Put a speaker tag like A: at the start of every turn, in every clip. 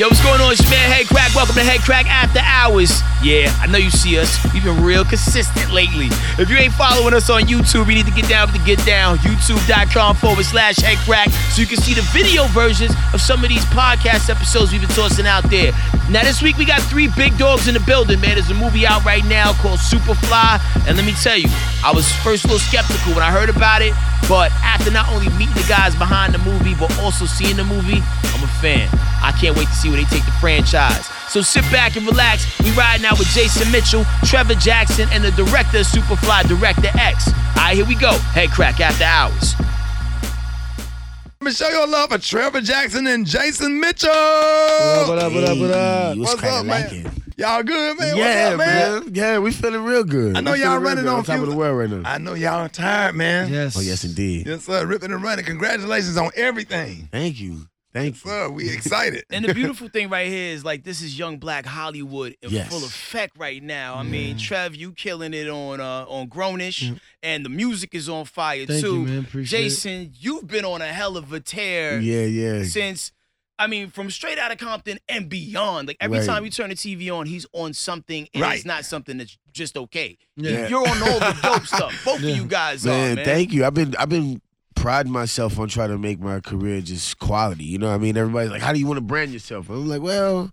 A: Yo, what's going on? It's your man, Headkrack. Welcome to Headkrack After Hours. Yeah, I know you see us. We've been real consistent lately. If you ain't following us on YouTube, you need to get down with the get down. YouTube.com forward slash Headkrack so you can see the video versions of some of these podcast episodes we've been tossing out there. Now, this week we got three big dogs in the building, man. There's a movie out right now called Superfly. And let me tell you, I was first a little skeptical when I heard about it, but after not only meeting the guys behind the movie, but also seeing the movie, I'm a fan. I can't wait to see where they take the franchise. So sit back and relax. We ride now with Jason Mitchell, Trevor Jackson, and the director of Superfly, Director X. All right, here we go. Headkrack after hours.
B: Let me show your love for Trevor Jackson and Jason Mitchell.
C: What up, what up, what up?
D: Hey,
B: What's
D: kinda
B: up, man?
D: like.
B: Y'all good, man?
D: Yeah,
B: What's up, man?
D: man. Yeah, we feeling real good.
B: I know
D: We
B: y'all running
D: good.
B: on
D: top
B: few-
D: of the world right now.
B: I know y'all tired, man.
C: Yes.
D: oh yes, indeed.
B: Yes, sir. Ripping and running. Congratulations on everything.
D: Thank you. Thank
B: Yes,
D: you.
B: sir. We excited.
A: And the beautiful thing right here is like this is young black Hollywood in
D: Yes.
A: full effect right now. I mean, Trev, you killing it on uh, on Grownish, and the music is on fire
C: Thank
A: too.
C: you, man. Appreciate it.
A: Jason, you've been on a hell of a tear
D: Yeah, yeah.
A: since. I mean, from straight out of Compton and beyond. Like every
D: Right.
A: time you turn the TV on, he's on something, and
B: Right.
A: it's not something that's just okay.
C: Yeah.
A: You're on all the dope stuff. Both
C: Yeah.
A: of you guys
D: man,
A: are, man.
D: thank you. I've been I've been priding myself on trying to make my career just quality. You know what I mean? Everybody's like, How do you want to brand yourself? I'm like, Well,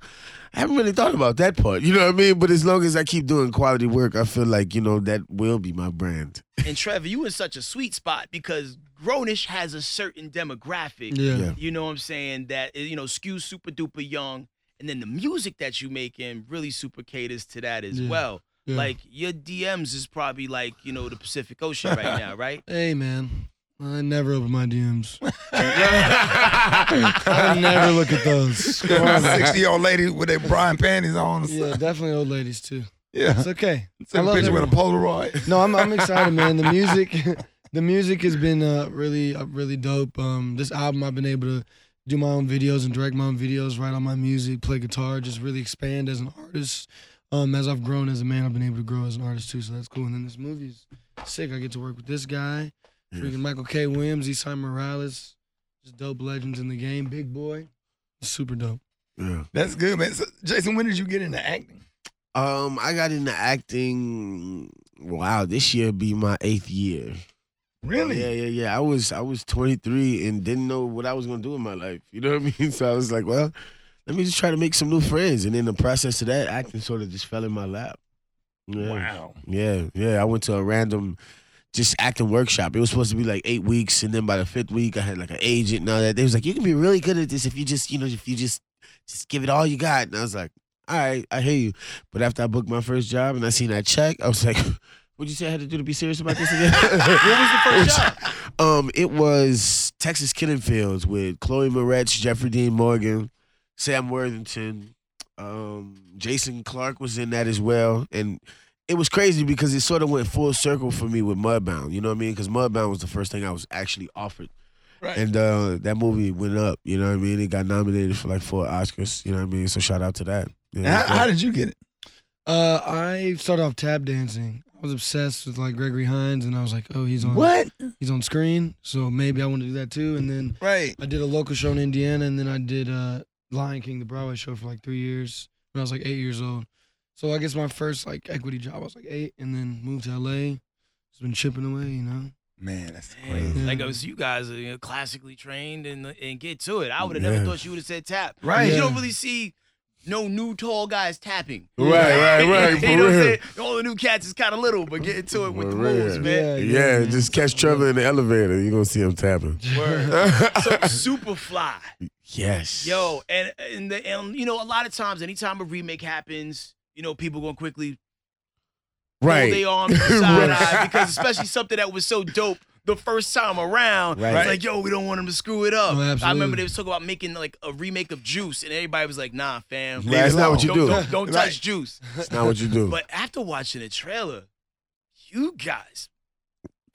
D: I haven't really thought about that part. You know what I mean? But as long as I keep doing quality work, I feel like, you know, that will be my brand.
A: And Trevor, you in such a sweet spot because Grownish has a certain demographic.
C: Yeah.
D: Yeah.
A: You know what I'm saying? That you know skews super duper young, and then the music that you making really super caters to that as
C: Yeah.
A: well.
C: Yeah.
A: Like your DMs is probably like you know the Pacific Ocean right now, right?
C: Hey, man. I never open my DMs. I never look at those. Come on, man.
B: 60 year old lady with their Brian panties on.
C: Yeah, definitely old ladies too.
B: Yeah.
C: It's okay.
B: Send a
C: love
B: picture with a. Polaroid.
C: No, I'm I'm excited, man. The music, the music has been uh, really uh, really dope. Um, this album I've been able to do my own videos and direct my own videos, write on my music, play guitar, just really expand as an artist. Um, as I've grown as a man, I've been able to grow as an artist too. So that's cool. And then this movie's sick. I get to work with this guy, freaking Michael K. Williams, Esai Morales, just dope legends in the game. Big boy, super dope.
D: Yeah.
B: That's good, man. So, Jason, when did you get into acting?
D: Um, I got into acting. Wow, this year be my eighth year.
B: Really?
D: Yeah, yeah, yeah. I was I was 23 and didn't know what I was gonna do in my life. You know what I mean? So I was like, well, let me just try to make some new friends. And in the process of that, acting sort of just fell in my lap. Yeah.
B: Wow.
D: Yeah, yeah. I went to a random just acting workshop. It was supposed to be like eight weeks, and then by the fifth week, I had like an agent and all that. They was like, you can be really good at this if you just, you know, if you just just give it all you got. And I was like, all right, I hear you. But after I booked my first job and I seen that check, I was like, what'd you say I had to do to be serious about this again?
A: what was the first job?
D: Um, it was Texas Killing Fields with Chloe Moretz, Jeffrey Dean Morgan, Sam Worthington, um, Jason Clarke was in that as well, and it was crazy because it sort of went full circle for me with Mudbound. You know what I mean? Because Mudbound was the first thing I was actually offered,
B: Right.
D: and uh, that movie went up. You know what I mean? It got nominated for like four Oscars. You know what I mean? So shout out to that. Yeah,
B: how, how did you get it?
C: Uh, I started off tap dancing. I was obsessed with like Gregory Hines, and I was like, oh, he's on
B: What?
C: he's on screen, so maybe I want to do that too. And then
B: Right.
C: I did a local show in Indiana, and then I did uh, Lion King, the Broadway show, for like three years when I was like eight years old. So I guess my first like equity job I was like eight, and then moved to LA. It's been chipping away, you know.
B: Man, that's
A: Man,
B: crazy.
A: Like I was, oh, you guys are you know, classically trained and and get to it. I would have never thought you would have said tap.
B: Right.
A: You don't really see no new tall guys tapping.
D: Right, right, right.
A: you
D: For
A: know what I'm
D: real.
A: saying? All the new cats is kind of little, but getting to it with
D: For
A: the moves, man.
D: Yeah,
C: man.
D: just catch Trevor in the elevator. You're gonna see him tapping.
A: Word. so Superfly.
D: yes.
A: Yo, and and, the, and you know, a lot of times, anytime a remake happens, you know, people gonna quickly
D: Right.
A: their arms to the side
D: Right.
A: eye because especially something that was so dope the first time around.
D: Right.
A: It's like, yo, we don't want them to screw it up.
C: Oh,
A: I remember they was talking about making like a remake of Juice, and everybody was like, nah, fam.
D: Right, That's not what you
A: don't,
D: do.
A: Don't, don't
B: Right.
A: touch Juice.
D: That's not what you do.
A: But after watching the trailer, you guys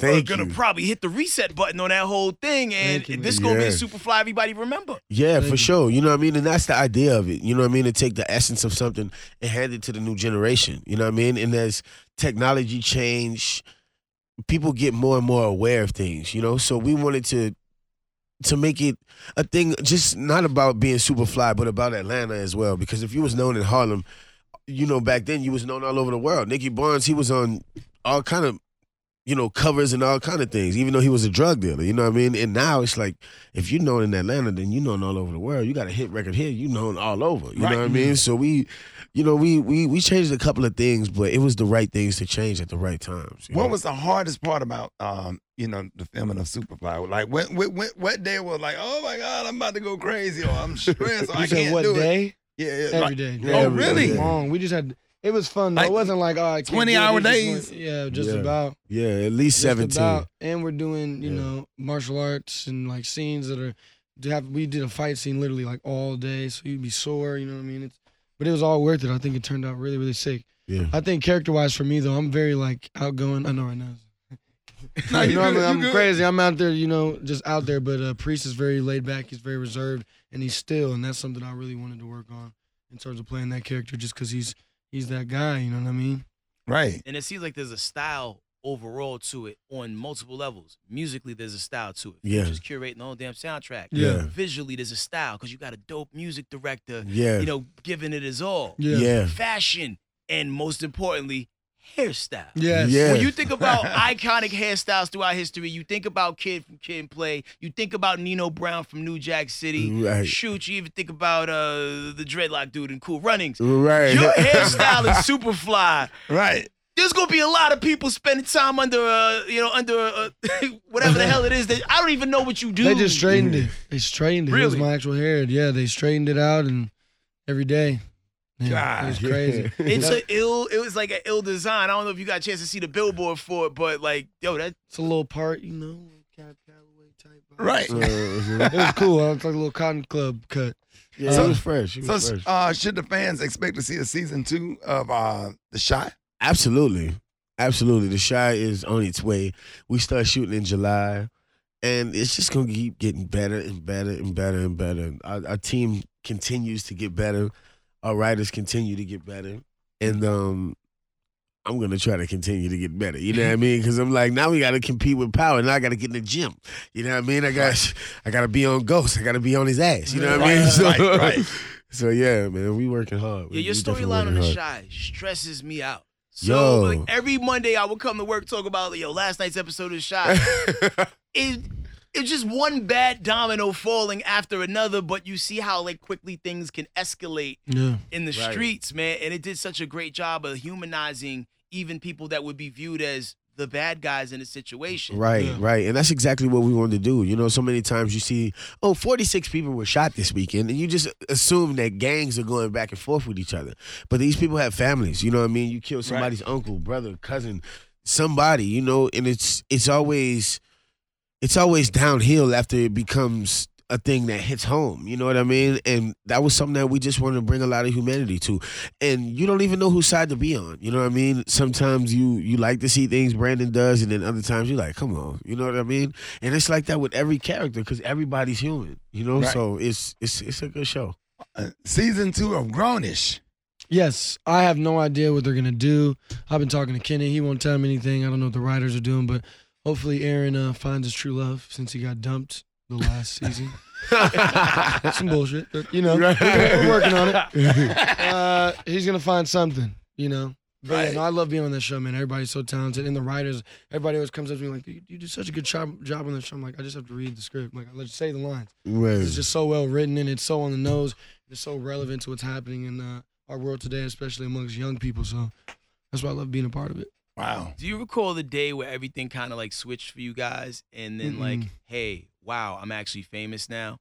D: Thank
A: are gonna
D: you.
A: probably hit the reset button on that whole thing, and
C: you,
A: this
D: man.
A: gonna be a super fly everybody remember.
D: Yeah,
C: Thank
D: for
C: you.
D: sure. You know what I mean? And that's the idea of it. You know what I mean? To take the essence of something and hand it to the new generation. You know what I mean? And as technology change, people get more and more aware of things, you know? So we wanted to to make it a thing, just not about being super fly, but about Atlanta as well. Because if you was known in Harlem, you know, back then you was known all over the world. Nicky Barnes, he was on all kind of, you know, covers and all kind of things, even though he was a drug dealer. You know what I mean? And now it's like, if you're known in Atlanta, then you're known all over the world. You got a hit record here, you known all over. You
B: Right.
D: know what I mean? So we, you know, we we we changed a couple of things, but it was the right things to change at the right times.
B: What
D: know?
B: was the hardest part about, um, you know, the filming of Superfly? Like, what, what, what, what day was like, oh my God, I'm about to go crazy, or I'm stressed, or I
C: You said
B: can't
C: what
B: do it.
C: day?
B: Yeah, yeah.
C: Every
B: like,
C: day.
D: Yeah,
B: oh,
D: every
B: really?
D: day.
C: Long. We just had. It was fun though.
B: Like,
C: it wasn't like oh, I can't
B: 20
C: do it.
B: hour
C: just
B: days?
C: went- yeah, just
D: Yeah.
C: about.
D: Yeah, at least
C: Just
D: seventeen.
C: about. And we're doing, you
D: Yeah.
C: know, martial arts and like scenes that are. Have, we did a fight scene literally like all day, so you'd be sore. You know what I mean? It's, but it was all worth it. I think it turned out really, really sick.
D: Yeah.
C: I think character wise for me though, I'm very like outgoing. I know right now.
B: No,
C: you
B: you
C: know, I'm, I'm crazy. I'm out there, you know, just out there. But uh, Priest is very laid back. He's very reserved, and he's still, and that's something I really wanted to work on in terms of playing that character, just because he's he's that guy. You know what I mean?
B: Right.
A: And it seems like there's a style overall to it on multiple levels. Musically, there's a style to it.
D: Yeah.
A: Just curating the whole damn soundtrack.
C: Yeah.
A: Visually, there's a style because you got a dope music director,
D: Yeah.
A: you know, giving it his all.
C: Yeah.
D: yeah.
A: Fashion, and most importantly, hairstyle.
C: Yes.
D: Yeah.
A: When you think about iconic hairstyles throughout history, you think about Kid from Kid and Play, you think about Nino Brown from New Jack City.
D: Right.
A: Shoot, you even think about uh, the dreadlock dude in Cool Runnings.
D: Right.
A: Your hairstyle is super fly.
B: Right.
A: There's gonna be a lot of people spending time under, uh, you know, under uh, whatever the hell it is that I don't even know what you do.
C: They just straightened it. They straightened it. It was my actual hair. Yeah, they straightened it out, and every day. Yeah, it was crazy.
A: It's a ill. It was like an ill design. I don't know if you got a chance to see the billboard for it, but like, yo, that
C: It's a little part, you know, Cab Calloway type. vibe.
B: Right.
C: It was cool. It's like a little cotton club cut.
D: yeah,
C: So-
D: it was fresh. It
B: So,
D: fresh.
B: uh, should the fans expect to see a season two of uh, The Chi?
D: Absolutely. Absolutely. The Chi is on its way. We start shooting in July, and it's just going to keep getting better and better and better and better. Our, our team continues to get better. Our writers continue to get better. And um, I'm going to try to continue to get better. You know what I mean? Because I'm like, now we got to compete with power. Now I got to get in the gym. You know what I mean? I got I got to be on Ghost. I got to be on his ass. You know what I mean? So,
B: right, right.
D: so yeah, man, we working hard.
A: yeah, your
D: We definitely
A: storyline on the
D: hard.
A: Chi stresses me out. So
D: Yo.
A: like every Monday I would come to work talk about yo last night's episode of the Chi. it it's just one bad domino falling after another, but you see how like quickly things can escalate
C: Yeah.
A: in the
D: Right.
A: streets, man. And it did such a great job of humanizing even people that would be viewed as the bad guys in a situation.
D: Right,
C: Yeah.
D: right. And that's exactly what we wanted to do. You know, so many times you see, oh, 46 people were shot this weekend, and you just assume that gangs are going back and forth with each other. But these people have families, you know what I mean? You kill somebody's uncle, brother, cousin, somebody, you know, and it's it's always it's always downhill after it becomes a thing that hits home. You know what I mean? And that was something that we just wanted to bring a lot of humanity to. And you don't even know whose side to be on. You know what I mean? Sometimes you you like to see things Brandon does, and then other times you're like, come on. You know what I mean? And it's like that with every character because everybody's human. You know,
B: Right.
D: so it's it's it's a good show.
B: Uh, season two of Grownish.
C: Yes, I have no idea what they're gonna do. I've been talking to Kenny. He won't tell me anything. I don't know what the writers are doing, but hopefully Aaron uh, finds his true love since he got dumped the last season. Some bullshit, but you know,
D: Right.
C: we're working on it. Uh, he's gonna find something, you know. But
B: Right.
C: yeah, no, I love being on this show, man. Everybody's so talented, and the writers, everybody always comes up to me like, "You, you do such a good job, job on the show." I'm like, I just have to read the script. Like, let you say the lines.
D: Right.
C: It's just so well written and it's so on the nose. It's so relevant to what's happening in uh, our world today, especially amongst young people. So that's why I love being a part of it.
B: Wow.
A: Do you recall the day where everything kind of like switched for you guys and then like,
C: Mm-mm.
A: hey, wow, I'm actually famous now?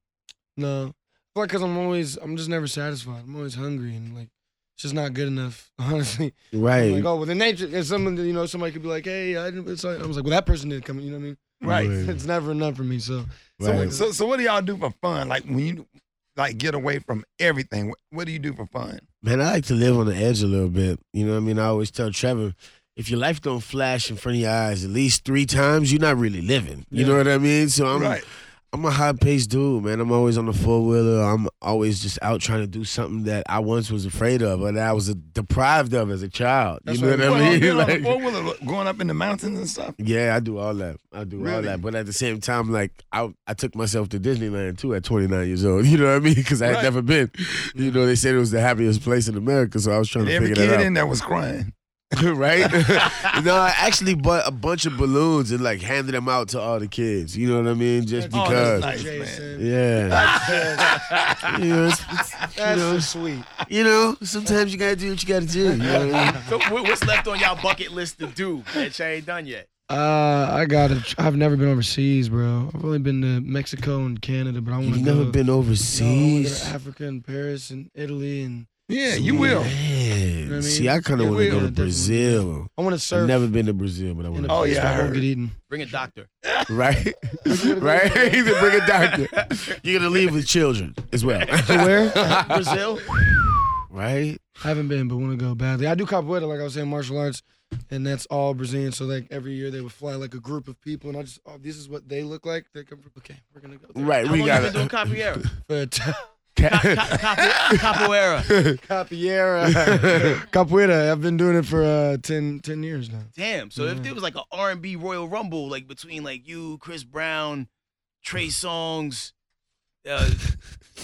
C: No, like because I'm always, I'm just never satisfied. I'm always hungry and like it's just not good enough. Honestly,
D: right.
C: like oh, well, the nature. If someone, you know, somebody could be like, hey, I, didn't, it's like, I was like, well, that person didn't come. You know what I mean?
B: Right.
D: Right.
C: It's never enough for me. So
B: So,
D: Right.
B: so, so what do y'all do for fun? Like when you like get away from everything, what, what do you do for fun?
D: Man, I like to live on the edge a little bit. You know what I mean? I always tell Trevor, if your life don't flash in front of your eyes at least three times, you're not really living. You
C: Yeah.
D: know what I mean? So I'm
B: right.
D: I'm a high paced dude, man. I'm always on the four wheeler. I'm always just out trying to do something that I once was afraid of or that I was deprived of as a child.
C: That's
D: you know
C: what
D: what I mean? Like-
B: four-wheeler, going up in the mountains and stuff.
D: yeah, I do all that. I do all that. But at the same time, like I, I took myself to Disneyland too at 29 years old. You know what I mean? Because I had
B: Right.
D: never been. You know, they said it was the happiest place in America, so I was trying to
B: Every
D: figure
B: kid
D: that out.
B: in there was crying.
D: right? no, I actually bought a bunch of balloons and like handed them out to all the kids. You know what I mean? Just
B: Oh,
D: because.
B: that's nice, man.
C: Jason.
D: Yeah. you, know, it's, it's- you,
C: That's
D: know,
C: just sweet.
D: you know, sometimes you gotta do what you gotta do. You know what I mean?
A: So what's left on y'all bucket list to do that you ain't done yet?
C: Uh, I gotta. I've never been overseas, bro. I've only been to Mexico and Canada, but I want to
D: You've
C: go.
D: never been
C: No, I wanna
D: overseas.
C: Africa and Paris and Italy, and
B: Yeah, you will.
D: Man.
C: what I mean?
D: See, I kind of want to
B: will.
D: go to Brazil.
C: I want to surf.
D: I've never been to Brazil, but I want to.
B: Oh, yeah, I
C: I
B: heard.
C: get eaten.
A: Bring a doctor.
D: Right? right? Either bring a doctor. You're gonna leave with children as well.
C: To where?
A: Brazil.
D: right?
C: I haven't been, but want to go badly. I do capoeira, like I was saying, martial arts, and that's all Brazilian. So like every year they would fly like a group of people, and I just, oh, this is what they look like. They come from, okay, we're gonna go there.
D: Right.
A: How
D: we
A: long
D: got
A: you been doing
D: it.
A: capoeira?
C: For a t-
A: Ca- ca- capo- capoeira.
C: capoeira. capoeira. I've been doing it for uh, 10, 10 years now.
A: Damn. So if there was like an R and B Royal Rumble, like between like you, Chris Brown, Trey Songz, uh,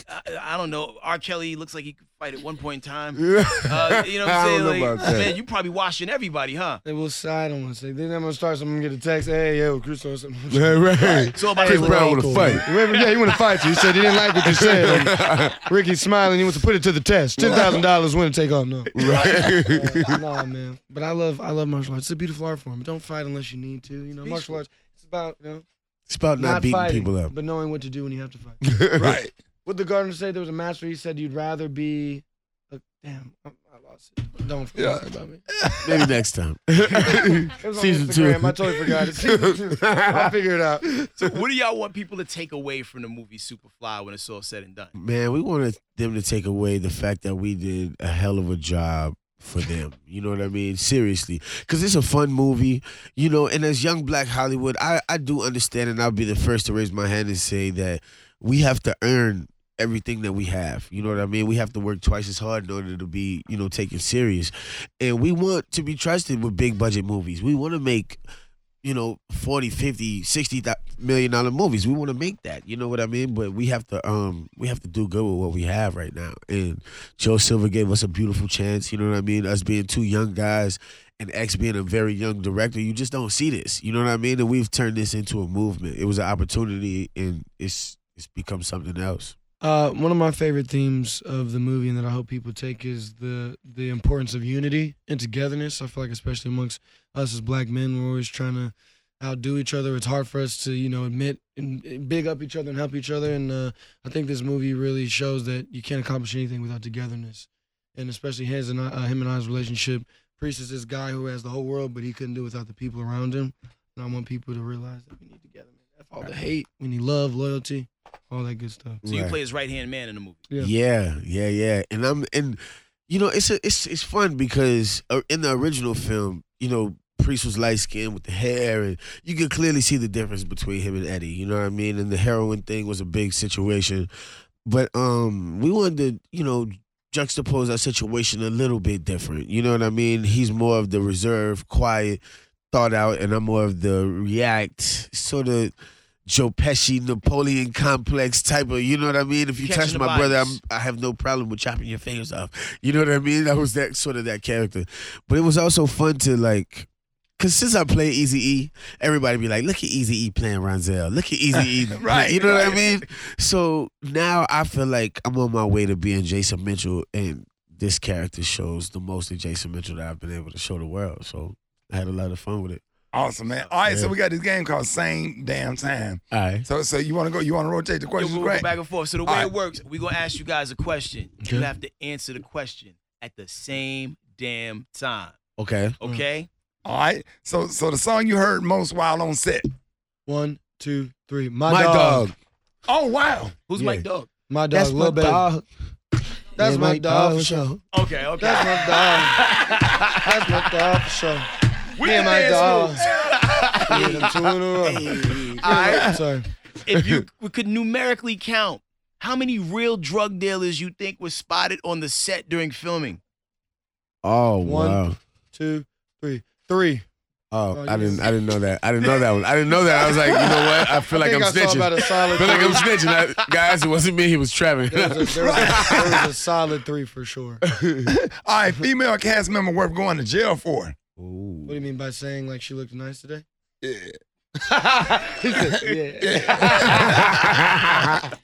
A: I, I don't know. R. Kelly looks like he could fight at one point in time. Uh, you know what
D: I
A: I'm saying?
D: don't know
A: Like,
D: about that.
A: man, you probably washing everybody, huh?
C: They will side on don't say. Then I'm gonna start. Someone gonna get a text. Hey, yo, Chris or something.
D: right.
A: So about
D: Chris
A: to
D: Brown wanna fight.
C: Yeah, he want to fight you. He said he didn't like what you said. Ricky's smiling. He wants to put it to the test. Ten thousand dollars win to take off. No.
D: Right.
C: Uh, nah, man. But I love I love martial arts. It's a beautiful art form. Don't fight unless you need to. You know, martial arts. It's about you know
D: It's about not,
C: not,
D: beating
C: fighting,
D: people up.
C: but knowing what to do when you have to fight.
B: Right.
C: What the gardener say? There was a master. He said you'd rather be. A, damn, I, I lost it. Don't forget
B: Yeah.
C: about me.
D: Maybe next time.
C: It was on
D: Season two.
C: Instagram. I totally forgot it. Season two. I'll figure it out.
A: So what do y'all want people to take away from the movie Superfly when it's all said and done?
D: Man, we wanted them to take away the fact that we did a hell of a job for them. You know what I mean? Seriously. Because it's a fun movie, you know, and as young black Hollywood, I, I do understand, and I'll be the first to raise my hand and say that we have to earn everything that we have. You know what I mean? We have to work twice as hard in order to be, you know, taken serious. And we want to be trusted with big budget movies. We want to make you know 40 50 60 thou- million dollar movies we want to make that you know what i mean but we have to um we have to do good with what we have right now and Joel Silver gave us a beautiful chance you know what i mean us being two young guys and X being a very young director, you just don't see this. You know what I mean? And we've turned this into a movement. It was an opportunity, and it's it's become something else.
C: Uh, one of my favorite themes of the movie, and that I hope people take, is the the importance of unity and togetherness. I feel like, especially amongst us as black men, we're always trying to outdo each other. It's hard for us to, you know, admit and big up each other and help each other. And uh, I think this movie really shows that you can't accomplish anything without togetherness, and especially his and I, uh, him and I's relationship. Priest is this guy who has the whole world, but he couldn't do it without the people around him. And I want people to realize that we need togetherness. F all the hate, we need love, loyalty, all that good stuff.
A: So you
D: Right.
A: play his right hand man in the movie.
C: Yeah.
D: Yeah, yeah, yeah. And I'm and you know it's a, it's it's fun because uh, in the original film, you know, Priest was light skinned with the hair, and you could clearly see the difference between him and Eddie. You know what I mean? And the heroin thing was a big situation, but um, we wanted to you know juxtapose our situation a little bit different. You know what I mean? He's more of the reserved, quiet, thought out, and I'm more of the react, sort of. Joe Pesci, Napoleon complex type of, you know what I mean? If you
A: Catching
D: touch my brother, I'm. I have no problem with chopping your fingers off. You know what I mean? That was that sort of that character. But it was also fun to like, cause since I play Easy E, everybody be like, look at Easy E playing Ronzel. Look at Easy E.
B: Right,
D: You know what I mean? So now I feel like I'm on my way to being Jason Mitchell, and this character shows the most of Jason Mitchell that I've been able to show the world. So I had a lot of fun with it.
B: Awesome, man. All right, so we got this game called Same Damn Time.
D: All right.
B: So, so you want to go? You want to rotate the
A: Yo,
B: questions?
A: we'll go back and forth. So the way
B: All right.
A: it works, we're gonna ask you guys a question. You have to answer the question at the same damn time.
D: Okay. Mm.
A: Okay?
B: All right. So, so the song you heard most while on set.
C: One, two, three. My,
D: My
C: dog.
D: dog.
B: Oh wow.
A: Who's
D: Yeah.
A: Mike Dog?
C: My dog.
D: That's
C: Lil
D: my
C: Baby.
D: dog.
C: That's
D: Yeah,
C: my
D: Mike
C: dog
D: Dog.
C: for sure.
A: Okay, okay.
C: That's my dog. That's my dog for sure.
A: We
C: Me and my
A: dance
C: dog.
A: moves.
C: Yeah, them two in a row.
A: All right.
C: Sorry.
A: if you could numerically count how many real drug dealers you think were spotted on the set during filming.
D: Oh
C: One.
D: wow.
C: Two, three, three.
D: Oh,
C: Oh,
D: I
C: you-
D: didn't. I didn't know that. I didn't know that one. I didn't know that. I was like, you know what? I feel like
C: think
D: I'm
C: I saw about a solid
D: I feel like I'm
C: three.
D: snitching. I, guys, it wasn't me. He was Trevor.
C: There was, a, there, was a, there was a solid three for sure.
B: All right, female cast member worth going to jail for.
D: Ooh.
C: do you mean by saying like she looked nice today?
B: Yeah.
C: He said, yeah.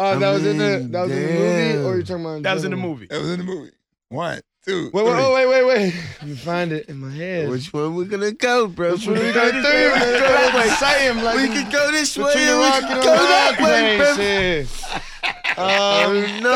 C: Oh, that was in the that was in the movie,
D: Damn.
C: or you talking about?
A: That was in the
C: general?
A: movie.
B: That was in the movie. One, two,
C: Wait, wait,
B: three.
C: oh, wait, wait, wait. Let me find it in my head.
D: Which one we gonna go, bro?
C: Which one we gonna do? Man? Like, say him like
D: We could go this way. or we
C: rock
D: could
C: and
D: go that
C: rock
D: way, bro.
C: Place. yeah. Um,
D: no.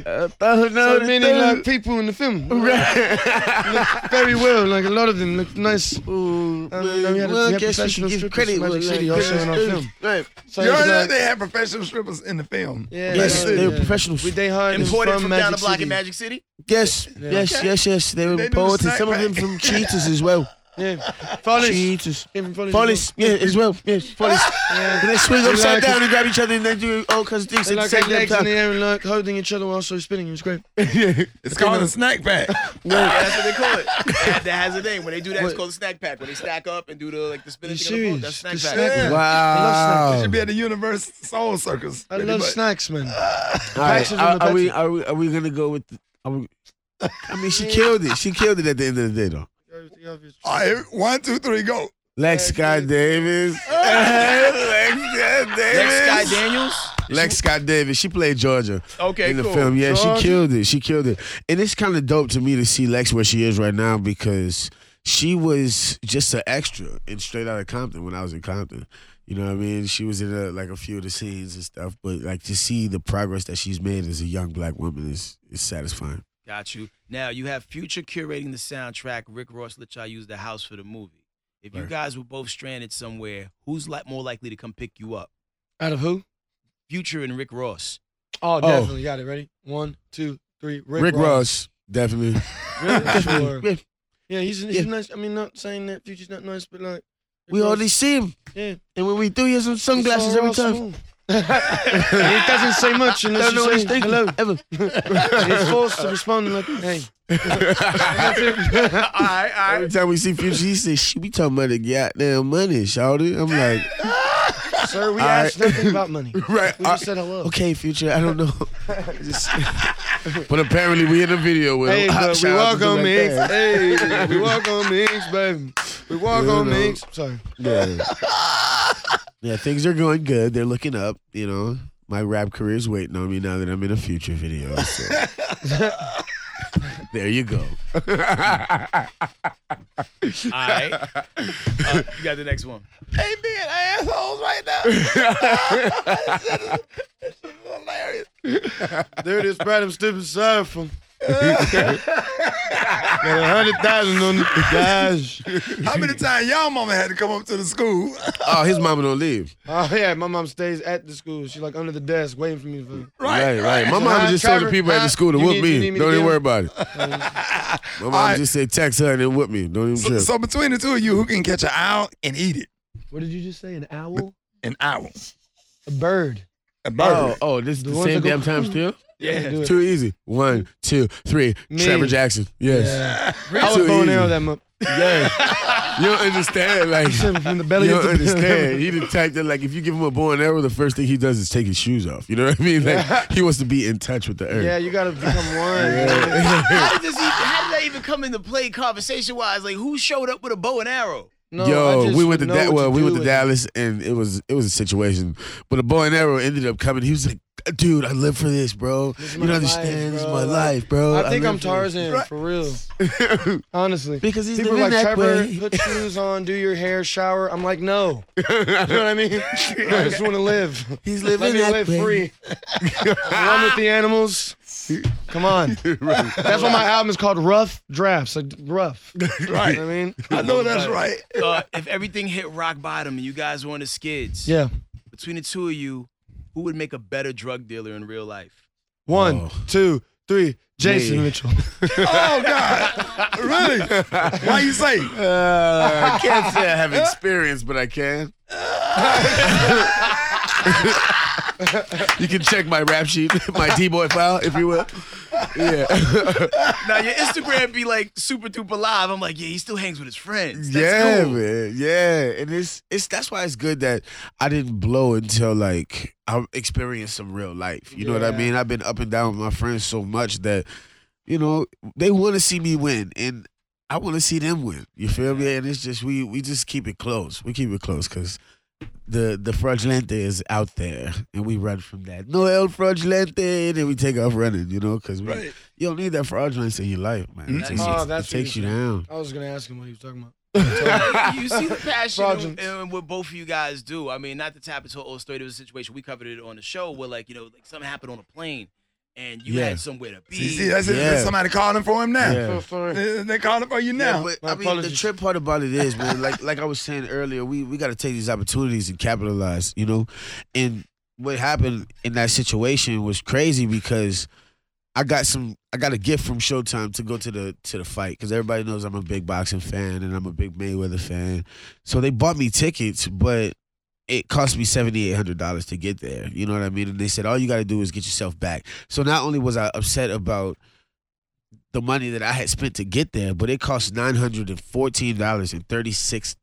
C: damn.
D: Oh, no,
C: So many like people in the film look very well. Like a lot of them look nice.
D: Ooh,
C: Um, we had-
D: well, I
C: had
D: guess we
C: professional
D: should give
C: strippers
D: credit
C: from
D: where
C: Magic
D: like
C: City also in our film.
D: Right.
C: So
B: You
C: it's
B: heard that
C: like-
B: they had professional strippers in the film.
C: Yeah,
D: Yes,
C: yeah,
D: they were
C: yeah.
D: professionals.
C: We they hired us
A: Imported
C: from,
A: from, down the block
C: City.
A: in Magic City.
D: Yes,
C: Yeah.
D: yes,
A: Okay.
D: yes, yes. They were
B: They do the
D: poets, and
B: snack
D: some of them from Cheetahs as well.
C: Yeah, Follies.
D: Cheetahs.
C: Came from Follies.
D: Yeah, as well. Yes, police.
C: Yeah.
D: They swing
C: They
D: upside
C: like
D: down
C: it.
D: and grab each other and they do all kinds of things
C: They
D: at
C: like their legs in the air and like holding each other while also spinning. It was great.
B: It's called a snack pack.
A: Yeah, that's what they call it. that, that has a name. When they do that, it's called a snack pack. When they stack up and do the like the spinach
C: You
A: together,
C: serious?
A: that's snack
C: The
A: pack.
C: snack pack.
B: It
D: Wow.
B: should be at the Universal Soul Circus.
C: I
B: pretty
C: love snacks, man.
D: All right,
C: Packs is in
D: are, are we are we are we gonna go with? The, are we, I mean, she killed it. She killed it at the end of the day, though.
B: All right, one, two, three, go.
D: Lex Scott Davis. Lex Scott Davis.
A: Lex Sky Daniels.
D: Lex Scott Davis. She played Georgia
A: Okay,
D: in the
A: cool.
D: film. Yeah,
C: Georgia?
D: she killed it. She killed it. And it's kind of dope to me to see Lex where she is right now because she was just an extra in Straight Outta Compton when I was in Compton. You know what I mean? She was in a, like a few of the scenes and stuff, but like to see the progress that she's made as a young black woman is is satisfying.
A: Got you. Now you have Future curating the soundtrack. Rick Ross let y'all use the house for the movie. If you
D: Right.
A: guys were both stranded somewhere, who's like more likely to come pick you up?
C: Out of who?
A: Future and Rick Ross.
C: Oh, oh. definitely got it. Ready? One, two, three. Rick,
D: Rick, Ross, definitely.
C: Really? Sure.
D: Yeah,
C: Yeah, he's, he's
D: Yeah.
C: nice. I mean, not saying that Future's not nice, but like. Rick
D: we
C: Ross-
D: already see him,
C: Yeah.
D: and when we do, he has some sunglasses
C: Saw
D: every
C: Ross
D: time.
C: Moon. He doesn't say much unless
D: Don't know what
C: you
D: he's
C: say
D: thinking
C: hello.
D: ever.
C: He's forced to respond like, hey.
A: all right, all
D: Every time we see Future, he says, "She be talking about the goddamn money, shawty." I'm like,
C: Sir, we
D: All
C: asked
D: right.
C: nothing about money.
D: right,
C: We
D: uh,
C: just said hello.
D: okay, Future. I don't know, Just- but apparently we in a video with
C: Hey,
D: him.
C: but we walk on
D: Black
C: Minks.
D: Dad.
C: Hey, we walk on Minks, baby. We walk
D: You
C: on
D: know.
C: Minks. Sorry.
D: Yeah. yeah, things are going good. They're looking up. You know, my rap career is waiting on me now that I'm in a Future video. So. there you go.
A: All right. Uh, you got the next one.
B: Hey, being assholes right now. this is hilarious.
C: There it is, Brad. I'm still beside from. Got a hundred thousand on the gosh.
B: How many times y'all mama had to come up to the school?
D: oh, his mama don't leave.
C: Oh yeah, my mom stays at the school. She's like under the desk waiting for me. For,
D: Right, right. My
C: So,
D: mama
C: huh,
D: just told the
C: Trevor,
D: people at the school to
C: You
D: whoop me.
C: need me
D: Don't even worry about it. My mom
B: right.
D: just said text her and then whoop me. Don't even
B: So,
D: trip.
B: so between the two of you, who can catch an owl and eat it?
C: what did you just say? An owl?
B: An owl.
C: A bird?
B: A bird.
D: oh, oh, this is
C: The
D: the, same
C: that go-
D: damn time still?
A: Yeah.
C: Do it.
D: Too easy. One, two, three.
C: Me.
D: Trevor Jackson. Yes.
C: Yeah. I was
D: Too
C: bow and arrow that much.
D: Yes. you don't understand. Like,
C: From the belly
D: you
C: of
D: don't
C: the
D: understand. He the type that, like, if you give him a bow and arrow, the first thing he does is take his shoes off. You know what I mean? Like, he wants to be in touch with the earth.
C: Yeah, you gotta become one.
A: How does he, how did that even come into play, conversation wise? Like, who showed up with a bow and arrow?
C: No,
D: Yo, we went to
C: know
D: da- well, we went to. Dallas, and it was it was a situation. But a bow and arrow ended up coming. He was like, "Dude, I live for this, bro.
C: This
D: you don't
C: life,
D: understand. this is my life, bro.
C: I think
D: live
C: I'm. Tarzan for real. Honestly,
D: because he's
C: people
D: living
C: like
D: that
C: Trevor,
D: way.
C: put shoes on, do your hair, shower. I'm like, no. You know what I mean? I just want to live.
D: He's
C: Let
D: living
C: me
D: that
C: live
D: way.
C: free. Run with the animals. Come on. That's why my album is called Rough Drafts. Like rough. You
B: Right.
C: know what I mean?
B: I know that's right.
A: Uh, if everything hit rock bottom and you guys were on the skids,
C: Yeah.
A: between the two of you, who would make a better drug dealer in real life?
C: One,
D: Oh.
C: two, three. Jason
D: Me.
C: Mitchell.
B: Oh God, really? Why you say?
D: Uh, I can't say I have experience, but I can. you can check my rap sheet, my D boy file, if you will. Yeah.
A: now your Instagram be like super duper live. I'm like, yeah, he still hangs with his friends. That's
D: yeah,
A: cool.
D: man. Yeah, and it's it's that's why it's good that I didn't blow until like I experienced some real life. You know what I mean? I've been up and down with my friends so much that you know they want to see me win, and I want to see them win. You feel me? And it's just we we just keep it close. We keep it close because. The the fraudulente is out there, and we run from that. No el fraudulente, and then we take off running, you know, because
B: Right.
D: you don't need that fraudulence in your life, man.
B: Mm.
D: It takes,
C: Oh,
D: it
C: that's what
D: takes you down.
C: I was gonna ask him what he was talking about.
A: you see the passion in,
C: Fraudulence.
A: in what both of you guys do. I mean, not to tap into an old story. There was a situation we covered it on the show where, like, you know, like something happened on a plane, and you
D: Yeah.
A: had somewhere to be.
B: See, see, that's it.
D: Yeah.
B: Somebody calling for him now.
D: Yeah.
C: So sorry.
B: They, they calling for you
D: Yeah,
B: now.
D: but
C: My
D: I mean, the
C: apologies.
D: trip part about it is, man, like like I was saying earlier, we we got to take these opportunities and capitalize, you know. And what happened in that situation was crazy because I got some, I got a gift from Showtime to go to the to the fight because everybody knows I'm a big boxing fan and I'm a big Mayweather fan. So they bought me tickets, but it cost me seventy eight hundred dollars to get there. You know what I mean? And they said all you got to do is get yourself back. So not only was I upset about the money that I had spent to get there, but it cost nine hundred and fourteen dollars and thirty six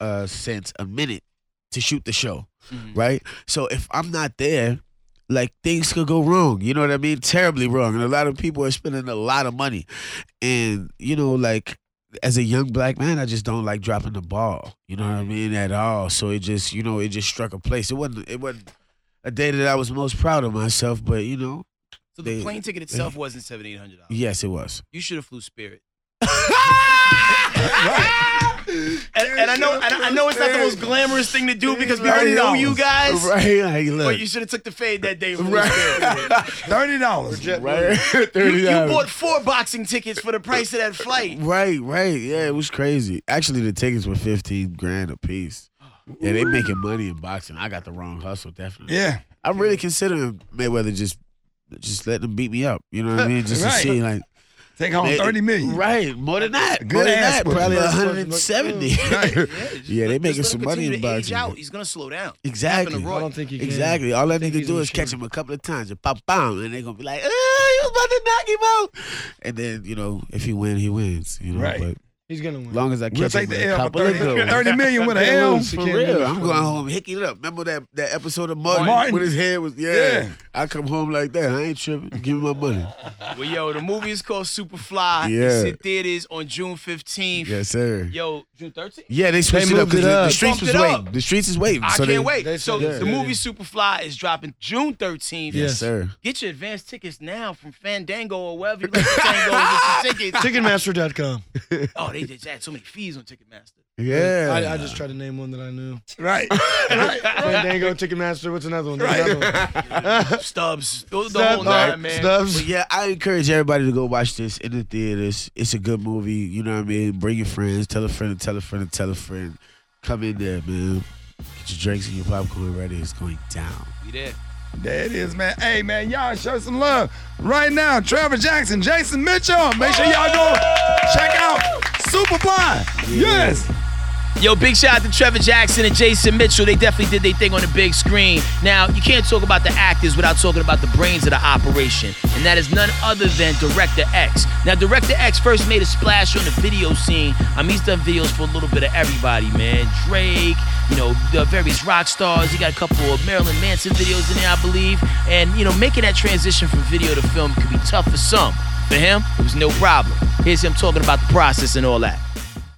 D: uh, cents a minute to shoot the show,
A: Mhm.
D: right? So if I'm not there, like things could go wrong. You know what I mean? Terribly wrong, and a lot of people are spending a lot of money, and you know, like as a young black man, I just don't like dropping the ball. You know what I mean at all. So it just, you know, it just struck a place. It wasn't, it wasn't a day that I was most proud of myself, but you know,
A: So the
D: They-
A: plane ticket itself wasn't seventy eight hundred dollars.
D: yes, it was.
A: You should have flew Spirit. know, I know it's not the most glamorous thing to do because we already know you guys.
D: Right, like, look.
A: But you should have took the fade that day.
D: Right.
B: Thirty dollars.
D: right,
A: You,
D: thirty
A: you
D: dollars.
A: bought four boxing tickets for the price of that flight.
D: Right, right. Yeah, it was crazy. Actually, the tickets were fifteen grand a piece. Yeah, they making money in boxing. I got the wrong hustle, definitely.
B: Yeah.
D: I'm really considering Mayweather just just letting them beat me up. You know what I mean? Just
B: Right.
D: to see like
B: Take home
D: they-
B: thirty million.
D: Right, more than that.
B: Good
D: more than
B: ass
D: that. Probably 170.
B: Right.
A: Yeah,
D: they
A: let-
D: making some money
A: continue
D: in
A: to
D: boxing.
A: out. He's gonna slow down.
D: exactly.
C: I don't think he can.
D: Exactly. All I need to do
C: in
D: is catch him a couple of times and pop bam, and they're gonna be like, "Oh, you was about to knock him out." And then you know, if he win, he wins. You know,
B: Right.
D: but
C: He's gonna win.
D: as long as I
B: We'll take
D: him
B: the
D: with a
B: L for 30, 30 million with an L.
D: For real. I'm going home hicking it up. Remember that that episode of Martin,
B: Martin.
D: when his head was yeah.
B: Yeah.
D: I come home like that. I ain't tripping. Give me my money.
A: Well, yo, the movie is called Superfly.
D: Yeah.
A: It's in theaters on June 15th.
D: Yes, sir.
A: Yo, June 13th?
D: Yeah, they switched it up because the, the streets
A: Bumped
D: was waiting. The streets is waiting.
A: I
D: so
A: can't
D: they,
A: wait.
C: they
A: so
C: said
A: the
C: that.
A: movie Superfly is dropping June 13th.
D: Yes,
C: Yes.
D: sir.
A: Get your advance tickets now from Fandango or wherever you like Fandango and get your tickets.
C: Ticketmaster.com.
A: Oh, they just had so many fees on Ticketmaster.
D: Yeah.
C: I, I just tried to name one that I knew.
B: Right. right.
C: Fandango, Ticketmaster. What's another one? There's
B: Right.
C: another one.
A: Stubs. The, the whole nine, man.
C: Stubs.
D: But yeah, I encourage everybody to go watch this in the theaters. It's a good movie. You know what I mean? Bring your friends. Tell a friend. Tell a friend. Tell a friend. Come in there, man. Get your drinks and your popcorn ready. It's going down.
A: We there.
B: There it is, man. Hey, man, y'all show some love right now. Trevor Jackson, Jason Mitchell. Make sure y'all go check out Superfly. Yes.
A: Yo, big shout out to Trevor Jackson and Jason Mitchell. They definitely did their thing on the big screen. Now, you can't talk about the actors without talking about the brains of the operation, and that is none other than Director X. Now, Director X first made a splash on the video scene. I mean, he's done videos for a little bit of everybody, man. Drake, you know, the various rock stars. He got a couple of Marilyn Manson videos in there, I believe. And, you know, making that transition from video to film could be tough for some. For him, it was no problem. Here's him talking about the process and all that.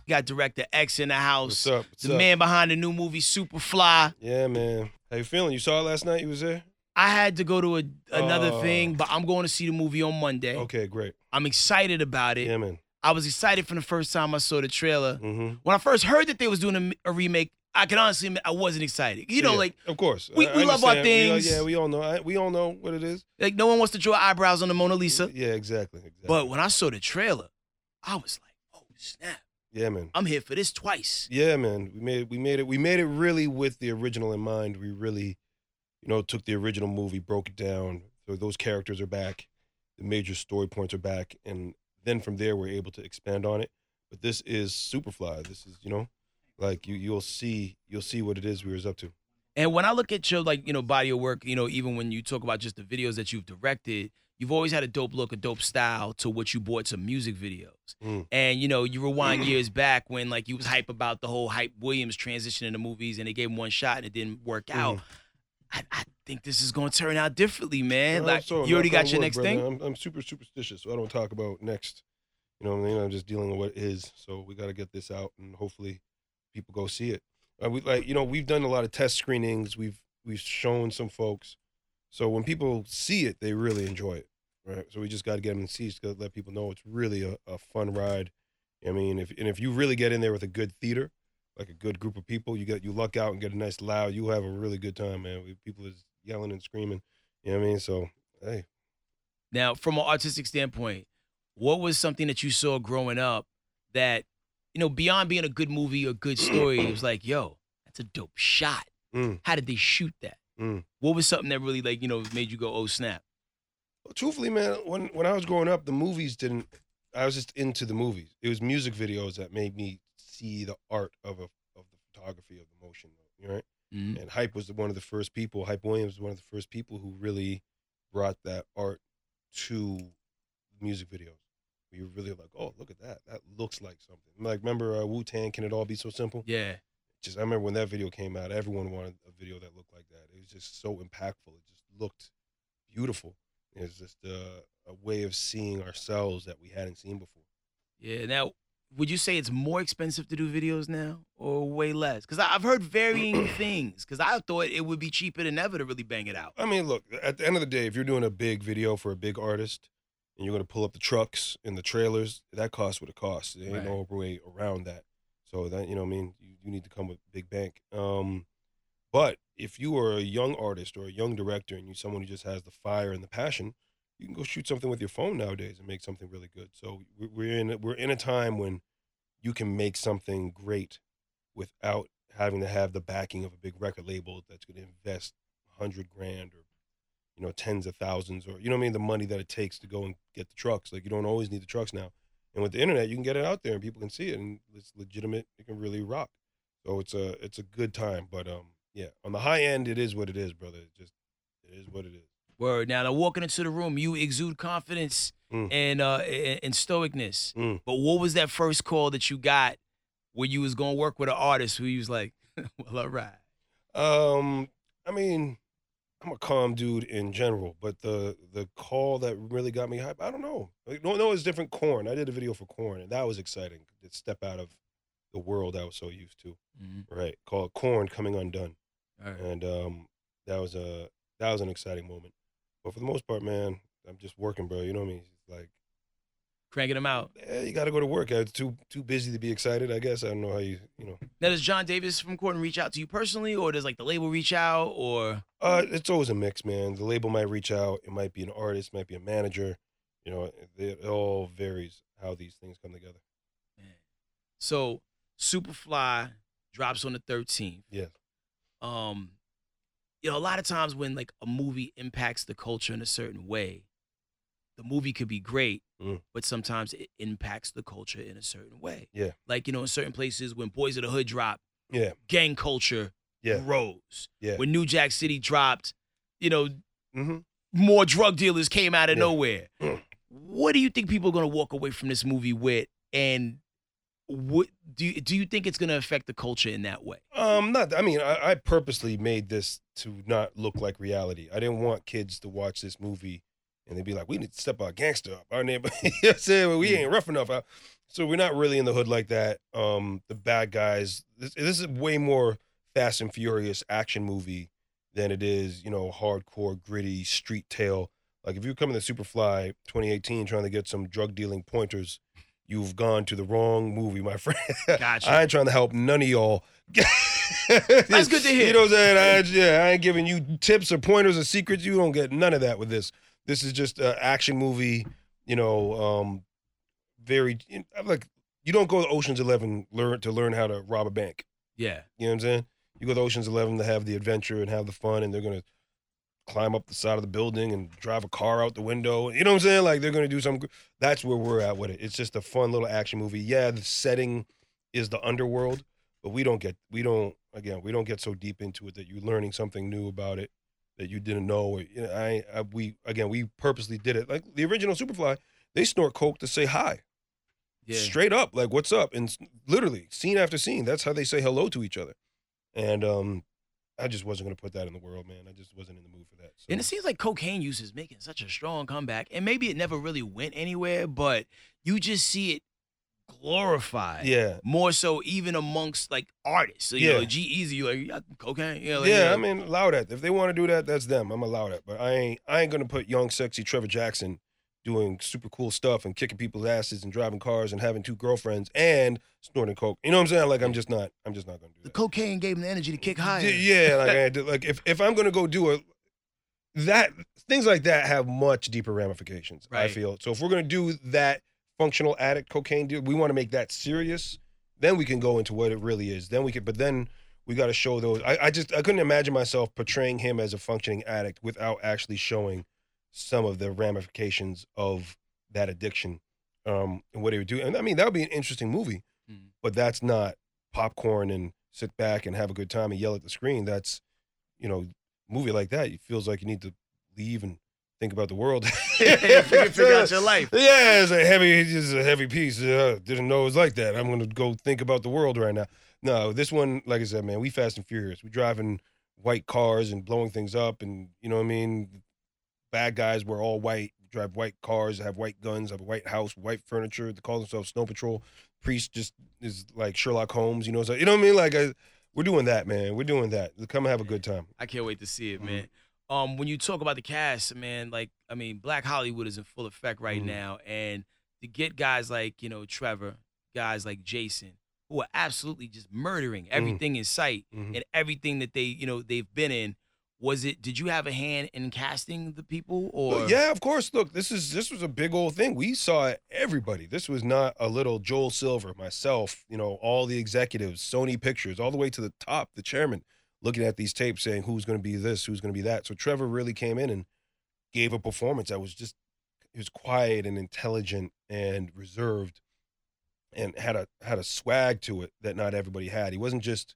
A: We got director X in the house.
E: What's up? What's
A: the
E: up?
A: man behind the new movie Superfly.
E: Yeah, man. How you feeling? You saw it last night? You was there?
A: I had to go to a, another
E: Oh.
A: thing, but I'm going to see the movie on Monday.
E: Okay, great.
A: I'm excited about it.
E: Yeah, man.
A: I was excited from the first time I saw the trailer.
E: Mm-hmm.
A: When I first heard that they was doing a, a remake, I can honestly admit I wasn't excited. You know, like
E: of course,
A: we- we love our.
E: We all-
A: things.
E: yeah, we all know. I, we all know what it is.
A: like no one wants to draw eyebrows on the Mona Lisa.
E: Yeah, exactly. exactly.
A: But when I saw the trailer, I was like, oh snap!
E: Yeah, man.
A: I'm here for this twice.
E: Yeah, man. We made we made it. We made it really with the original in mind. We really, you know, took the original movie, broke it down. So those characters are back. The major story points are back, and then from there we're able to expand on it. But this is Superfly. This is you know, like you you'll see you'll see what it is we was up to.
A: And when I look at your like, you know, body of work, you know, even when you talk about just the videos that you've directed, you've always had a dope look, a dope style to what you brought to music videos.
E: Mm.
A: And you know, you rewind years back when like you was hype about the whole hype Williams transition into movies and they gave him one shot and it didn't work
E: Mm.
A: out. I, I think this is gonna turn out differently, man. Like
E: so.
A: you already got your next
E: brother.
A: thing.
E: I'm, I'm super superstitious, so I don't talk about next. You know, what I mean, I'm just dealing with what is. So we got to get this out, and hopefully, people go see it. Uh, we like, you know, we've done a lot of test screenings. We've we've shown some folks. So when people see it, they really enjoy it, right? So we just got to get them in seats to let people know it's really a, a fun ride. I mean, if and if you really get in there with a good theater, like a good group of people, you get you luck out and get a nice loud, you have a really good time, man. We, people is yelling and screaming. You know what I mean? So hey,
A: Now, from an artistic standpoint, what was something that you saw growing up that, you know, beyond being a good movie or good story, it was like, yo, that's a dope shot.
E: Mm.
A: How did they shoot that?
E: Mm.
A: What was something that really like, you know, made you go, oh snap?
E: Well, truthfully, man, when when I was growing up, the movies didn't. I was just into the movies. It was music videos that made me see the art of a of the photography of the motion. You know, right?
A: Mhm.
E: And Hype was one of the first people. Hype Williams was one of the first people who really brought that art to music videos. We were really like, oh, look at that. That looks like something. Like, remember uh, Wu Tang? Can it all be so simple?
A: Yeah.
E: Just I remember when that video came out, everyone wanted a video that looked like that. It was just so impactful. It just looked beautiful. It was just a, a way of seeing ourselves that we hadn't seen before.
A: Yeah. Now, would you say it's more expensive to do videos now or way less? Because I've heard varying things. Because I thought it would be cheaper than ever to really bang it out.
E: I mean, look, at the end of the day, if you're doing a big video for a big artist and you're going to pull up the trucks and the trailers, that costs what it costs. There ain't
A: Right.
E: no way around that. So that, you know I mean? You, you need to come with big bank. Um, but if you are a young artist or a young director and you're someone who just has the fire and the passion, you can go shoot something with your phone nowadays and make something really good. So we- we're in we're in a time when you can make something great without having to have the backing of a big record label that's going to invest hundred grand or you know tens of thousands or you know I mean the money that it takes to go and get the trucks. Like you don't always need the trucks now. And with the internet, you can get it out there and people can see it and it's legitimate. It can really rock. So it's a it's a good time. But um yeah, on the high end, it is what it is, brother. It just it is what it is.
A: Word. Now, now walking into the room, you exude confidence
E: Mm.
A: and uh and, and stoicness.
E: Mm.
A: But what was that first call that you got when you was gonna work with an artist who you was like, well, all right.
E: Um, I mean, I'm a calm dude in general, but the the call that really got me hype, I don't know. Like, no, no, it's different. Korn. I did a video for Korn, and that was exciting. To step out of the world I was so used to.
A: Mm-hmm.
E: Right, called Korn Coming Undone,
A: right.
E: and um, that was a that was an exciting moment. But for the most part, man, I'm just working, bro. You know what I mean? It's like,
A: Cranking them out.
E: eh, you got to go to work. I'm too too busy to be excited. I guess I don't know how you you know.
A: Now, does John Davis from Corton reach out to you personally, or does like the label reach out, or
E: Uh, it's always a mix, man. The label might reach out. It might be an artist, might be a manager. You know, it, it all varies how these things come together. Man.
A: so? Superfly drops on the 13th.
E: Yes.
A: Um, you know, a lot of times when like a movie impacts the culture in a certain way, the movie could be great,
E: Mm.
A: but sometimes it impacts the culture in a certain way.
E: Yeah.
A: Like you know, in certain places when Boys of the Hood dropped,
E: Yeah.
A: gang culture
E: Yeah.
A: rose.
E: Yeah.
A: When New Jack City dropped, you know,
E: Mm-hmm.
A: more drug dealers came out of
E: Yeah.
A: nowhere.
E: Mm.
A: What do you think people are going to walk away from this movie with? And what do you, do you think it's going to affect the culture in that way?
E: Um, not. I mean, I, I purposely made this to not look like reality. I didn't want kids to watch this movie and they'd be like, "We need to step our gangster up." Our neighbor, you know what I'm saying? Well, we ain't rough enough. So we're not really in the hood like that. Um, the bad guys. This, this is way more Fast and Furious action movie than it is, you know, hardcore, gritty street tale. Like if you're coming to Superfly 2018 trying to get some drug dealing pointers, you've gone to the wrong movie, my friend.
A: Gotcha.
E: I ain't trying to help none of y'all.
A: That's good to hear.
E: You know what I'm saying? I yeah, I ain't giving you tips or pointers or secrets. You don't get none of that with this. This is just an action movie. You know, um, very I'm like you don't go to Ocean's Eleven learn to learn how to rob a bank.
A: Yeah.
E: You know what I'm saying? You go to Ocean's Eleven to have the adventure and have the fun, and they're gonna climb up the side of the building and drive a car out the window. You know what I'm saying? Like they're gonna do something. That's where we're at with it. It's just a fun little action movie. Yeah, the setting is the underworld, but we don't get we don't again we don't get so deep into it that you're learning something new about it that you didn't know. Or, you know I, I we again we purposely did it like the original Superfly. They snort coke to say hi,
A: Yeah.
E: straight up, like what's up, and literally scene after scene. That's how they say hello to each other. And um, I just wasn't gonna put that in the world, man. I just wasn't in the mood for that. So.
A: And it seems like cocaine use is making such a strong comeback. And maybe it never really went anywhere, but you just see it glorified.
E: yeah,
A: More so even amongst like artists. So, you
E: Yeah.
A: know, G-Eazy, you like, you got cocaine? Yeah, like,
E: yeah, I mean, allow that. If they want to do that, that's them. I'm allow that. But I ain't I ain't gonna put young, sexy Trevor Jackson doing super cool stuff and kicking people's asses and driving cars and having two girlfriends and snorting coke. You know what I'm saying? Like I'm just not I'm just not gonna do
A: the
E: that.
A: cocaine gave him the energy to kick higher.
E: Yeah, yeah, like I did, like if if I'm gonna go do a that things like that have much deeper ramifications. I feel so. If we're gonna do that functional addict cocaine deal, we want to make that serious. Then we can go into what it really is. Then we could, but then we got to show those. I, I just I couldn't imagine myself portraying him as a functioning addict without actually showing some of the ramifications of that addiction um, and what he would do. And I mean, that would be an interesting movie,
A: Mhm.
E: but that's not popcorn and sit back and have a good time and yell at the screen. That's, you know, movie like that. It feels like you need to leave and think about the world.
A: figure, figure out your life.
E: Yeah, it's a heavy, it's a heavy piece. Uh, didn't know it was like that. I'm gonna go think about the world right now. No, this one, like I said, man, we fast and furious. We driving white cars and blowing things up, and you know what I mean. Bad guys were all white, drive white cars, have white guns, have a white house, white furniture. They call themselves Snow Patrol. Priest just is like Sherlock Holmes, you know. So you know what I mean? Like, I, we're doing that, man. We're doing that. Come have a good time.
A: I can't wait to see it, man. Um, when you talk about the cast, man, like I mean, Black Hollywood is in full effect right
E: Mhm.
A: now, and to get guys like you know Trevor, guys like Jason, who are absolutely just murdering everything in sight
E: Mhm.
A: and everything that they you know they've been in. Was it? Did you have a hand in casting the people, or
E: Well, yeah, of course. Look, this is this was a big old thing. We saw everybody. This was not a little Joel Silver, myself, you know, all the executives, Sony Pictures, all the way to the top, the chairman, looking at these tapes, saying who's going to be this, who's going to be that. So Trevor really came in and gave a performance that was just it was quiet and intelligent and reserved, and had a had a swag to it that not everybody had. He wasn't just,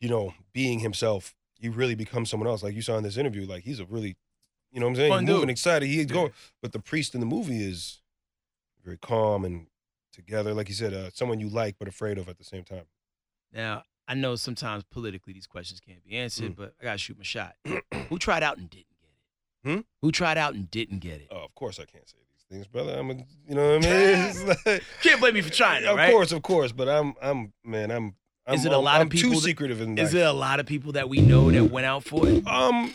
E: you know, being himself. He really becomes someone else. Like you saw in this interview, like he's a really, you know what I'm saying?
A: Fun
E: moving excited. He's
A: Yeah.
E: going, but the priest in the movie is very calm and together. Like you said, uh, someone you like but afraid of at the same time.
A: now I know sometimes politically these questions can't be answered,
E: Mm.
A: but I gotta shoot my shot. Who tried out and didn't get it?
E: Hmm?
A: Who tried out and didn't get it?
E: Oh, of course I can't say these things, brother. I'm a, you know what I mean? Like-
A: Can't blame me for trying, though,
E: of
A: right?
E: course, of course. But I'm, I'm, man, I'm. I'm
A: Is it a
E: I'm-
A: lot of
E: I'm
A: people
E: too
A: that-
E: secretive in
A: Is
E: that.
A: there a lot of people that we know that went out for it?
E: Um,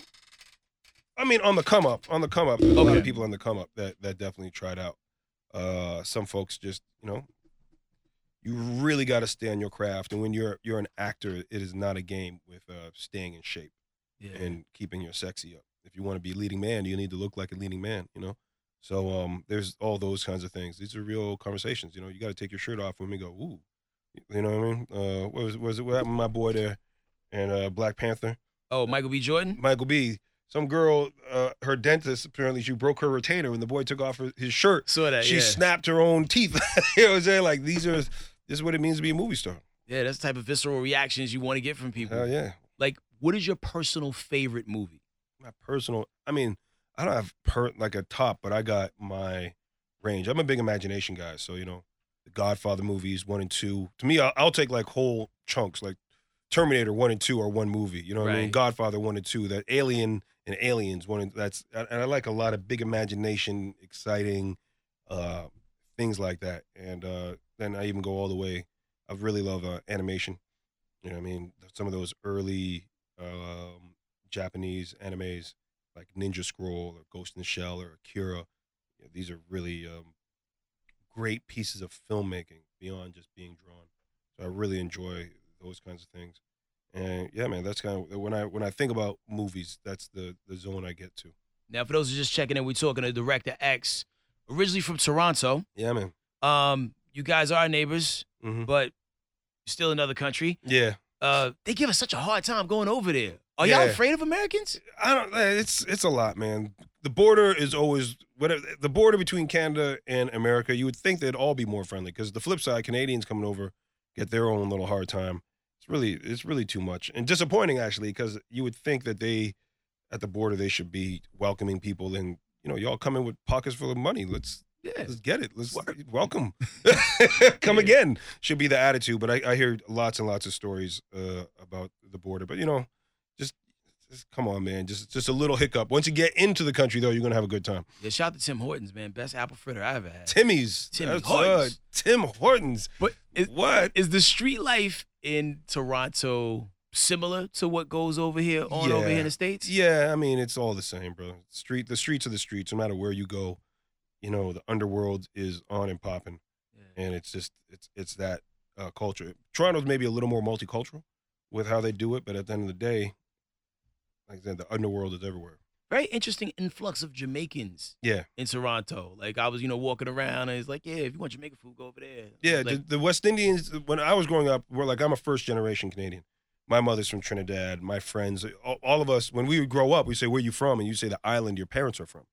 E: I mean, on the come up, on the come up, there's a lot of people on the come up that that definitely tried out. Uh, some folks just, you know, you really got to stay on your craft, and when you're you're an actor, it is not a game with uh, staying in shape
A: Yeah.
E: and keeping your sexy up. If you want to be a leading man, you need to look like a leading man, you know. So um, there's all those kinds of things. These are real conversations. You know, you got to take your shirt off when we go, ooh, you know what I mean? Uh, what was was it? What happened to my boy there? And uh, Black Panther.
A: Oh, Michael B. Jordan.
E: Michael B. Some girl, uh, her dentist apparently she broke her retainer when the boy took off her, his shirt.
A: Saw that.
E: she
A: yeah.
E: snapped her own teeth. you know what I'm saying? Like these are this is what it means to be a movie star.
A: yeah, that's the type of visceral reactions you want to get from people.
E: Hell yeah.
A: Like, what is your personal favorite movie?
E: My personal. I mean, I don't have per like a top, but I got my range. I'm a big imagination guy, so you know, the Godfather movies one and two. To me, I'll, I'll take like whole chunks, like Terminator one and two are one movie. You know what I mean? Godfather one and two. That Alien and Aliens one. And that's and I like a lot of big imagination, exciting uh, things like that. And uh, then I even go all the way. I really love uh, animation. You know I mean? Some of those early um, Japanese animes like Ninja Scroll or Ghost in the Shell or Akira. These are really um, great pieces of filmmaking beyond just being drawn. So I really enjoy those kinds of things. And yeah, man, that's kind of when I when I think about movies, that's the the zone I get to.
A: Now, for those who are just checking in, we're talking to Director X, originally from Toronto.
E: Yeah, man.
A: Um, you guys are neighbors,
E: hmm
A: but still another country.
E: Yeah,
A: Uh, they give us such a hard time going over there. Are y'all afraid of Americans?
E: I don't. eh, It's it's a lot, man. The border is always whatever. The border between Canada and America, you would think they'd all be more friendly because the flip side, Canadians coming over get their own little hard time, it's really it's really too much and disappointing actually because you would think that they at the border they should be welcoming people and you know y'all come in with pockets full of money. Let's
A: Yeah.
E: let's get it. Let's welcome. come again should be the attitude. But I, I hear lots and lots of stories uh, about the border. But you know, just, just come on, man. Just just a little hiccup. Once you get into the country, though, you're gonna have a good time.
A: Yeah, shout out to Tim Hortons, man. Best apple fritter I ever had.
E: Timmy's.
A: Timmy
E: That's
A: Hortons.
E: uh, Tim Hortons.
A: But is,
E: What?
A: is the street life in Toronto similar to what goes over here on over here in the states?
E: Yeah, I mean it's all the same, bro. Street, the streets are the streets. No matter where you go, you know the underworld is on and popping, and it's just it's it's that uh, culture. Toronto's maybe a little more multicultural with how they do it, but at the end of the day, like I said, the underworld is everywhere.
A: Very interesting influx of Jamaicans
E: Yeah,
A: in Toronto. Like I was, you know, walking around and it's like, yeah, if you want Jamaican food, go over there.
E: yeah.
A: Like,
E: the, the West Indians. When I was growing up, we're like I'm a first generation Canadian. My mother's from Trinidad. My friends, all, of us, when we would grow up, we say, "Where you from?" And you say the island your parents are from.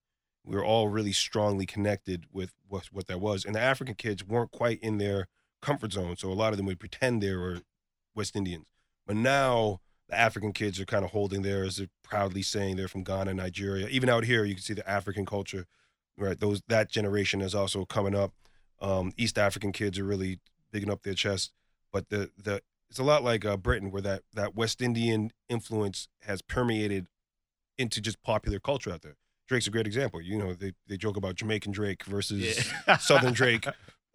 E: We were all really strongly connected with what what that was. And the African kids weren't quite in their comfort zone, so a lot of them would pretend they were West Indians. But now the African kids are kind of holding theirs. They're proudly saying they're from Ghana, Nigeria. Even out here, you can see the African culture. Right, those that generation is also coming up. Um, East African kids are really bigging up their chest, but the the it's a lot like uh, Britain, where that that West Indian influence has permeated into just popular culture out there. Drake's a great example. You know, they they joke about Jamaican Drake versus
A: yeah.
E: Southern Drake.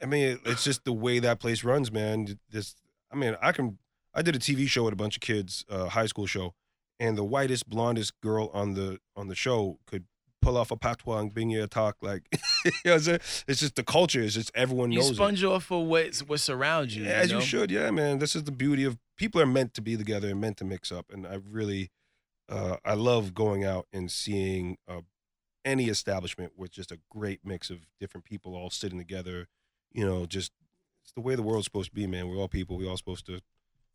E: I mean, it's just the way that place runs, man. This, I mean, I can. I did a TV show with a bunch of kids, uh, high school show, and the whitest, blondest girl on the on the show could pull off a patois and bring you a talk like. you know what I'm saying? It's just the culture. It's just everyone
A: you
E: knows it.
A: sponge off for what what surrounds you.
E: Yeah, as
A: know?
E: you should. Yeah, man. This is the beauty of people are meant to be together and meant to mix up. And I really, uh, I love going out and seeing uh, any establishment with just a great mix of different people all sitting together. You know, just it's the way the world's supposed to be, man. We're all people. We're all supposed to, you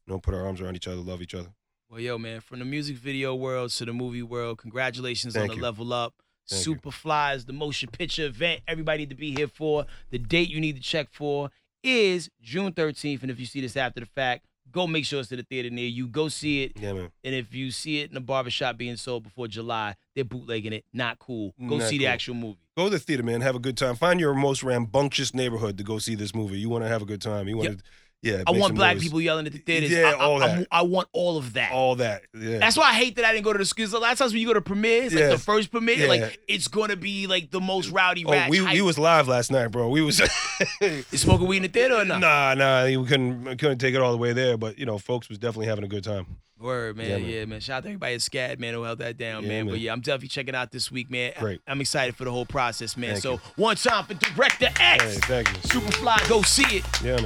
E: know, put our arms around each other, love each other.
A: Well, yo, man, from the music video world to the movie world, congratulations
E: Thank
A: on the
E: you.
A: level up.
E: Thank you.
A: Superfly's, the motion picture event. Everybody need to be here for. The date you need to check for is June 13th. And if you see this after the fact, go make sure it's at the theater near you. Go see it.
E: Yeah, man.
A: And if you see it in a barbershop being sold before July, they're bootlegging it. Not cool. Go
E: Not
A: see the actual movie.
E: Go to the theater, man. Have a good time. Find your most rambunctious neighborhood to go see this movie. You want to have a good time. You want to, yeah.
A: I want black people yelling at the theaters.
E: Yeah,
A: I, I-
E: all
A: I'm-
E: that.
A: I want all of that.
E: All that. Yeah.
A: That's why I hate that I didn't go to the schools. A lot of times when you go to premieres, like
E: Yeah.
A: the first premiere,
E: Yeah.
A: like it's gonna be like the most rowdy
E: Oh, we,
A: hype.
E: we was live last night, bro. We was
A: You smoking weed in the theater or not?
E: nah, nah. We couldn't couldn't take it all the way there, but you know, folks was definitely having a good time.
A: Word, man.
E: Yeah,
A: Yeah,
E: man.
A: man. Shout out to everybody at SCAD, man, who held that down,
E: Yeah,
A: man. But yeah, I'm definitely checking out this week, man.
E: Great.
A: I'm excited for the whole process, man.
E: Thank
A: so
E: you.
A: one time for Director X.
E: Hey, thank you.
A: Superfly, go see it.
E: Yeah, man.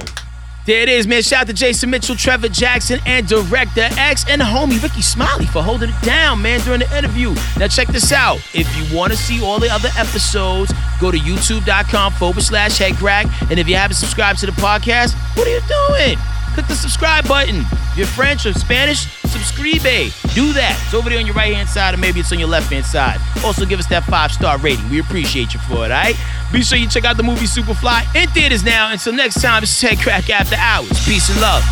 A: There it is, man. Shout out to Jason Mitchell, Trevor Jackson, and Director X, and homie Rickey Smiley for holding it down, man, during the interview. Now, check this out. If you want to see all the other episodes, go to youtube.com forward slash headkrack. And if you haven't subscribed to the podcast, what are you doing? Click the subscribe button. If you're French or Spanish, subscribe. Do that. It's over there on your right hand side, or maybe it's on your left hand side. Also, give us that five star rating. We appreciate you for it, all right? Be sure you check out the movie Superfly in theaters now. Until next time, is Headkrack After Hours. Peace and love.